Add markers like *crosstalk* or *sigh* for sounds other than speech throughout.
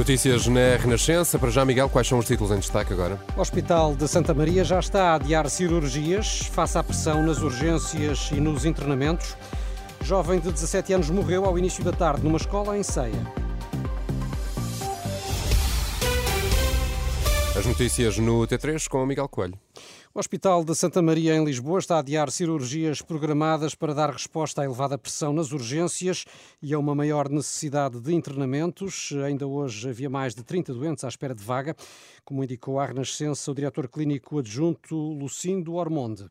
Notícias na Renascença. Para já, Miguel, quais são os títulos em destaque agora? O Hospital de Santa Maria já está a adiar cirurgias, face à pressão nas urgências e nos internamentos. Jovem de 17 anos morreu ao início da tarde numa escola em Ceia. As notícias no T3 com o Miguel Coelho. O Hospital de Santa Maria, em Lisboa, está a adiar cirurgias programadas para dar resposta à elevada pressão nas urgências e a uma maior necessidade de internamentos. Ainda hoje havia mais de 30 doentes à espera de vaga, como indicou à Renascença o diretor clínico adjunto Lucindo Ormonde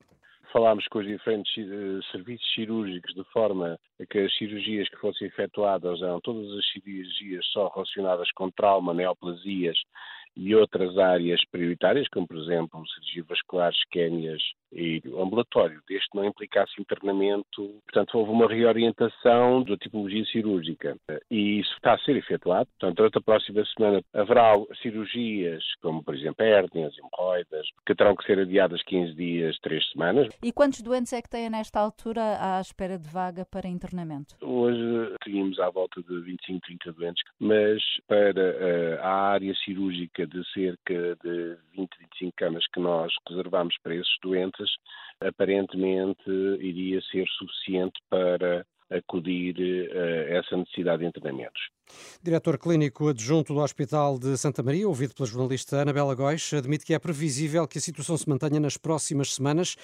falámos com os diferentes uh, serviços cirúrgicos de forma a que as cirurgias que fossem efetuadas eram todas as cirurgias só relacionadas com trauma, neoplasias e outras áreas prioritárias, como por exemplo cirurgia vascular, isquémias e ambulatório, desde que não implicasse internamento. Portanto, houve uma reorientação da tipologia cirúrgica e isso está a ser efetuado. Portanto, durante a próxima semana haverá cirurgias, como por exemplo hérnias, hemorroidas, que terão que ser adiadas 15 dias, 3 semanas. E quantos doentes é que têm nesta altura à espera de vaga para internamento? Hoje tínhamos à volta de 25, 30 doentes, mas para eh, a área cirúrgica de cerca de 20, 25 camas que nós reservamos para esses doentes, aparentemente iria ser suficiente para acudir a essa necessidade de internamentos. Diretor clínico adjunto do Hospital de Santa Maria, ouvido pela jornalista Anabela Góis, admite que é previsível que a situação se mantenha nas próximas semanas.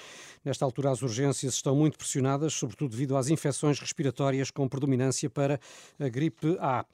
Nesta altura, as urgências estão muito pressionadas, sobretudo devido às infecções respiratórias com predominância para a gripe A.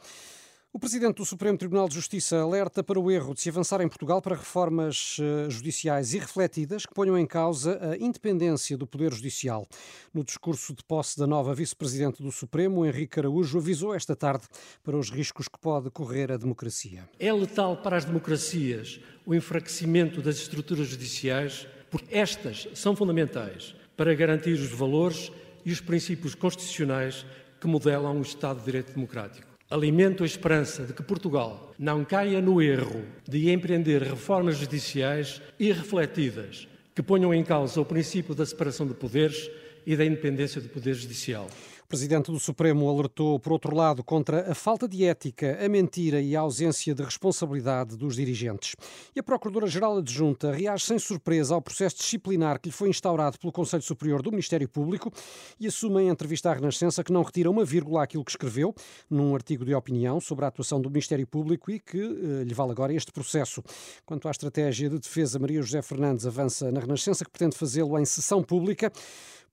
O Presidente do Supremo Tribunal de Justiça alerta para o erro de se avançar em Portugal para reformas eh, judiciais irrefletidas que ponham em causa a independência do Poder Judicial. No discurso de posse da nova Vice-Presidente do Supremo, Henrique Araújo avisou esta tarde para os riscos que pode correr a democracia. É letal para as democracias o enfraquecimento das estruturas judiciais, porque estas são fundamentais para garantir os valores e os princípios constitucionais que modelam o Estado de Direito Democrático. Alimento a esperança de que Portugal não caia no erro de empreender reformas judiciais irrefletidas que ponham em causa o princípio da separação de poderes e da independência do Poder Judicial. Presidente do Supremo alertou, por outro lado, contra a falta de ética, a mentira e a ausência de responsabilidade dos dirigentes. E a Procuradora-Geral Adjunta reage sem surpresa ao processo disciplinar que lhe foi instaurado pelo Conselho Superior do Ministério Público e assume em entrevista à Renascença que não retira uma vírgula àquilo que escreveu num artigo de opinião sobre a atuação do Ministério Público e que eh, lhe vale agora este processo. Quanto à estratégia de defesa, Maria José Fernandes avança na Renascença que pretende fazê-lo em sessão pública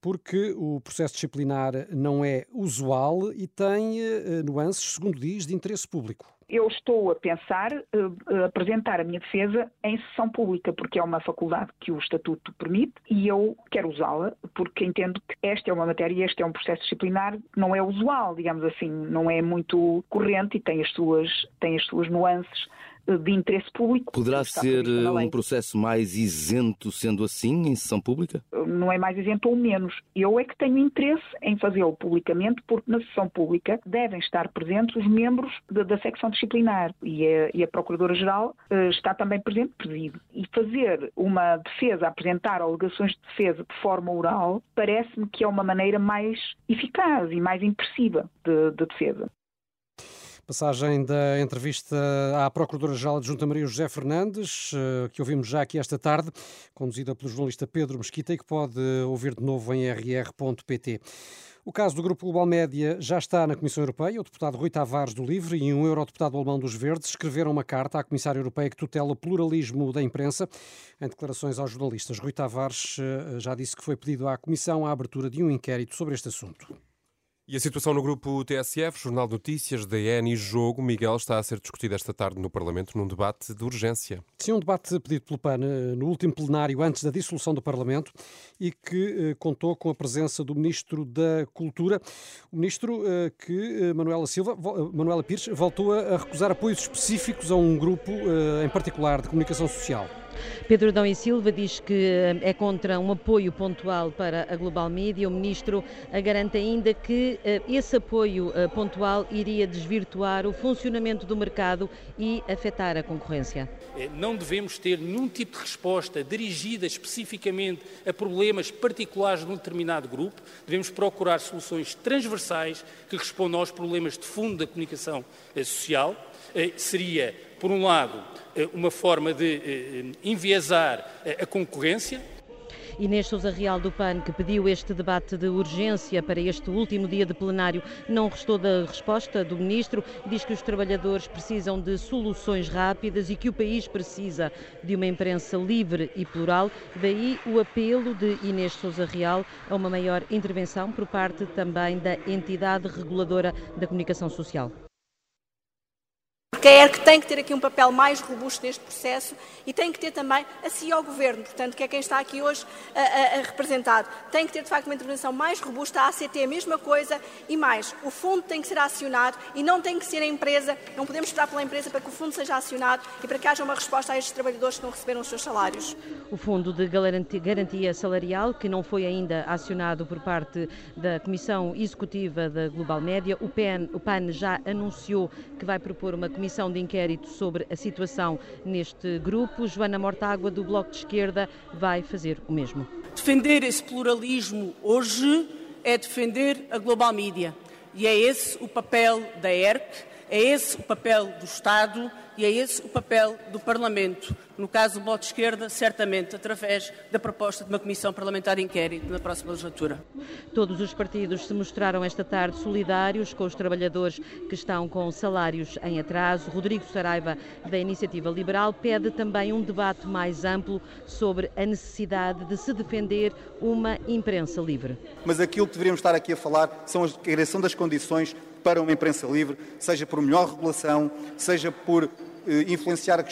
porque o processo disciplinar não é usual e tem uh, nuances, segundo diz, de interesse público. Eu estou a pensar uh, apresentar a minha defesa em sessão pública, porque é uma faculdade que o Estatuto permite e eu quero usá-la, porque entendo que esta é uma matéria, este é um processo disciplinar não é usual, digamos assim, não é muito corrente e tem as suas, tem as suas nuances de interesse público. Poderá ser um processo mais isento, sendo assim, em sessão pública? Não é mais isento ou menos. Eu é que tenho interesse em fazê-lo publicamente, porque na sessão pública devem estar presentes os membros de, da secção disciplinar e a, e a Procuradora-Geral uh, está também presente, preside. E fazer uma defesa, apresentar alegações de defesa de forma oral, parece-me que é uma maneira mais eficaz e mais impressiva de, de defesa. Passagem da entrevista à Procuradora-Geral de Junta Maria José Fernandes, eh, que ouvimos já aqui esta tarde, conduzida pelo jornalista Pedro Mesquita e que pode ouvir de novo em rr.pt. O caso do Grupo Global Média já está na Comissão Europeia. O deputado Rui Tavares do Livre e um eurodeputado alemão dos Verdes escreveram uma carta à Comissária Europeia que tutela o pluralismo da imprensa. Em declarações aos jornalistas, Rui Tavares eh, já disse que foi pedido à Comissão a abertura de um inquérito sobre este assunto. E a situação no grupo TSF, Jornal de Notícias, DN e Jogo, Miguel, está a ser discutida esta tarde no Parlamento num debate de urgência. Sim, um debate pedido pelo PAN eh, no último plenário antes da dissolução do Parlamento e que eh, contou com a presença do Ministro da Cultura, o Ministro eh, que Manuela Silva, Manuela Pires, voltou a recusar apoios específicos a um grupo em particular de comunicação social. Pedro Dão e Silva diz que eh, é contra um apoio pontual para a Global Media. O ministro eh, garante ainda que eh, esse apoio pontual iria desvirtuar o funcionamento do mercado e afetar a concorrência. Não devemos ter nenhum tipo de resposta dirigida especificamente a problemas particulares de um determinado grupo. Devemos procurar soluções transversais que respondam aos problemas de fundo da comunicação social. Seria, por um lado, eh, uma forma de eh, enviesar a concorrência. Inês Sousa Real do PAN, que pediu este debate de urgência para este último dia de plenário, não restou da resposta do Ministro. Diz que os trabalhadores precisam de soluções rápidas e que o país precisa de uma imprensa livre e plural. Daí o apelo de Inês Sousa Real a uma maior intervenção por parte também da entidade reguladora da comunicação social porque é que tem que ter aqui um papel mais robusto neste processo e tem que ter também a si ao Governo, portanto, que é quem está aqui hoje a, a, a representado. Tem que ter, de facto, uma intervenção mais robusta, a ACT a mesma coisa e mais. O fundo tem que ser acionado e não tem que ser a empresa, não podemos esperar pela empresa para que o fundo seja acionado e para que haja uma resposta a estes trabalhadores que não receberam os seus salários. O fundo de garantia salarial, que não foi ainda acionado por parte da Comissão Executiva da Global Média, o PAN, o PAN já anunciou que vai propor uma comissão comissão de inquérito sobre a situação neste grupo. Joana Mortágua, do Bloco de Esquerda, vai fazer o mesmo. Defender esse pluralismo hoje é defender a global mídia. E é esse o papel da ERC, é esse o papel do Estado e é esse o papel do Parlamento. No caso do Bloco de Esquerda, certamente através da proposta de uma Comissão Parlamentar de Inquérito na próxima legislatura. Todos os partidos se mostraram esta tarde solidários com os trabalhadores que estão com salários em atraso. Rodrigo Saraiva, da Iniciativa Liberal, pede também um debate mais amplo sobre a necessidade de se defender uma imprensa livre. Mas aquilo que deveríamos estar aqui a falar são a criação das condições para uma imprensa livre, seja por melhor regulação, seja por influenciar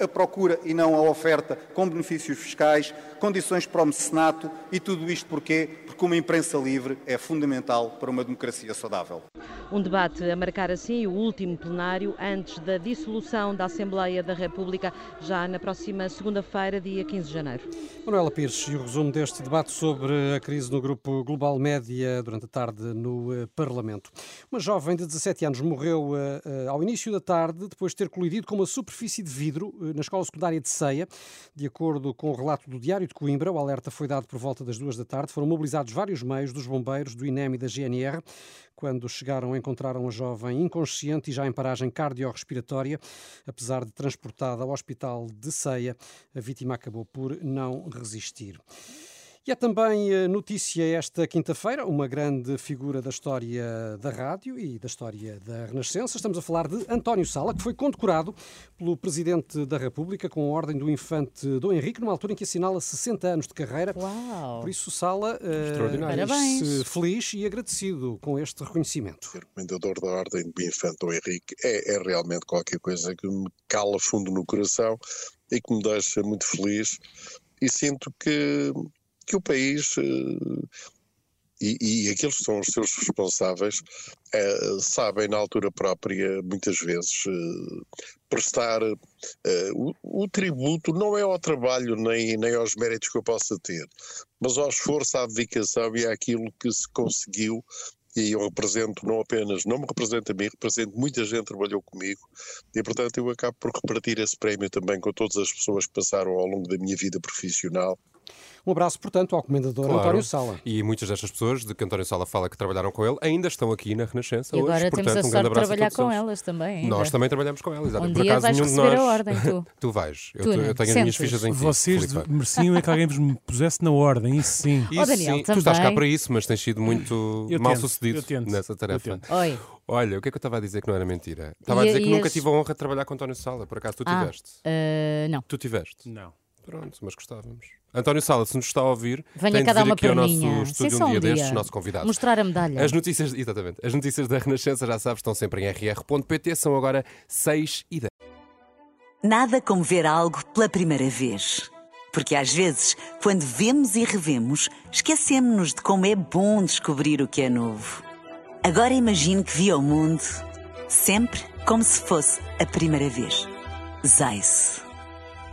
a procura e não a oferta com benefícios fiscais, condições para o mecenato e tudo isto porquê? Porque uma imprensa livre é fundamental para uma democracia saudável. Um debate a marcar assim o último plenário antes da dissolução da Assembleia da República, já na próxima segunda-feira, dia 15 de janeiro. Manuela Pires, e o resumo deste debate sobre a crise no grupo Global Média durante a tarde no eh, Parlamento. Uma jovem de 17 anos morreu uh, ao início da tarde depois de ter colidido com uma superfície de vidro uh, na escola secundária de Ceia. De acordo com o relato do Diário de Coimbra, o alerta foi dado por volta das duas da tarde. Foram mobilizados vários meios dos bombeiros, do INEM e da GNR. Quando chegaram, encontraram a jovem inconsciente e já em paragem cardiorrespiratória. Apesar de transportada ao hospital de Ceia, a vítima acabou por não resistir. E é também eh, notícia esta quinta-feira, uma grande figura da história da rádio e da história da Renascença. Estamos a falar de António Sala, que foi condecorado pelo Presidente da República com a Ordem do Infante Dom Henrique, numa altura em que assinala 60 anos de carreira. Uau. Por isso, Sala uh, feliz e agradecido com este reconhecimento. Ser comendador da Ordem do Infante Dom Henrique é, é realmente qualquer coisa que me cala fundo no coração e que me deixa muito feliz e sinto que que o país eh, e, e, aqueles que são os seus responsáveis eh, sabem na altura própria, muitas vezes, eh, prestar o, o, tributo não é ao trabalho nem, nem aos méritos que eu possa ter, mas ao esforço, à dedicação e àquilo que se conseguiu. E eu represento não apenas, não me represento a mim, represento muita gente que trabalhou comigo e portanto eu acabo por repartir esse prémio também com todas as pessoas que passaram ao longo da minha vida profissional um abraço, portanto, ao comendador claro. António Sala. E muitas destas pessoas de que António Sala fala que trabalharam com ele ainda estão aqui na Renascença e agora hoje. Portanto, temos a um grande abraço de trabalhar com eles. elas também. Ainda. Nós também trabalhamos com elas. Um Por dia acaso, vais nenhum receber nós... a ordem, tu. *laughs* tu vais. Eu, tu, eu tenho as minhas fichas em ti. Vocês mereciam é que alguém vos pusesse na ordem, isso sim. Isso oh, Daniel, sim. Tu estás cá para isso, mas tens sido muito eu mal tento, sucedido nessa tarefa. Oi. Olha, o que é que eu estava a dizer que não era mentira? Estava e, a dizer que nunca tive a honra de trabalhar com António Sala. Por acaso tu ah, tiveste? Uh, não. Tu tiveste? Não. Pronto, mas gostávamos. António Sala, se nos está a ouvir, Venha tem cá de dar vir uma aqui ao nosso perninha. estúdio Sim, um só dia, um destes, dia. nosso convidado. Mostrar a medalha. As notícias, exatamente, as notícias da Renascença, já sabes, estão sempre em rr.pt, são agora 6 e 10. Nada como ver algo pela primeira vez. Porque às vezes, quando vemos e revemos, esquecemos-nos de como é bom descobrir o que é novo. Agora imagine que viu o mundo sempre como se fosse a primeira vez. Zais.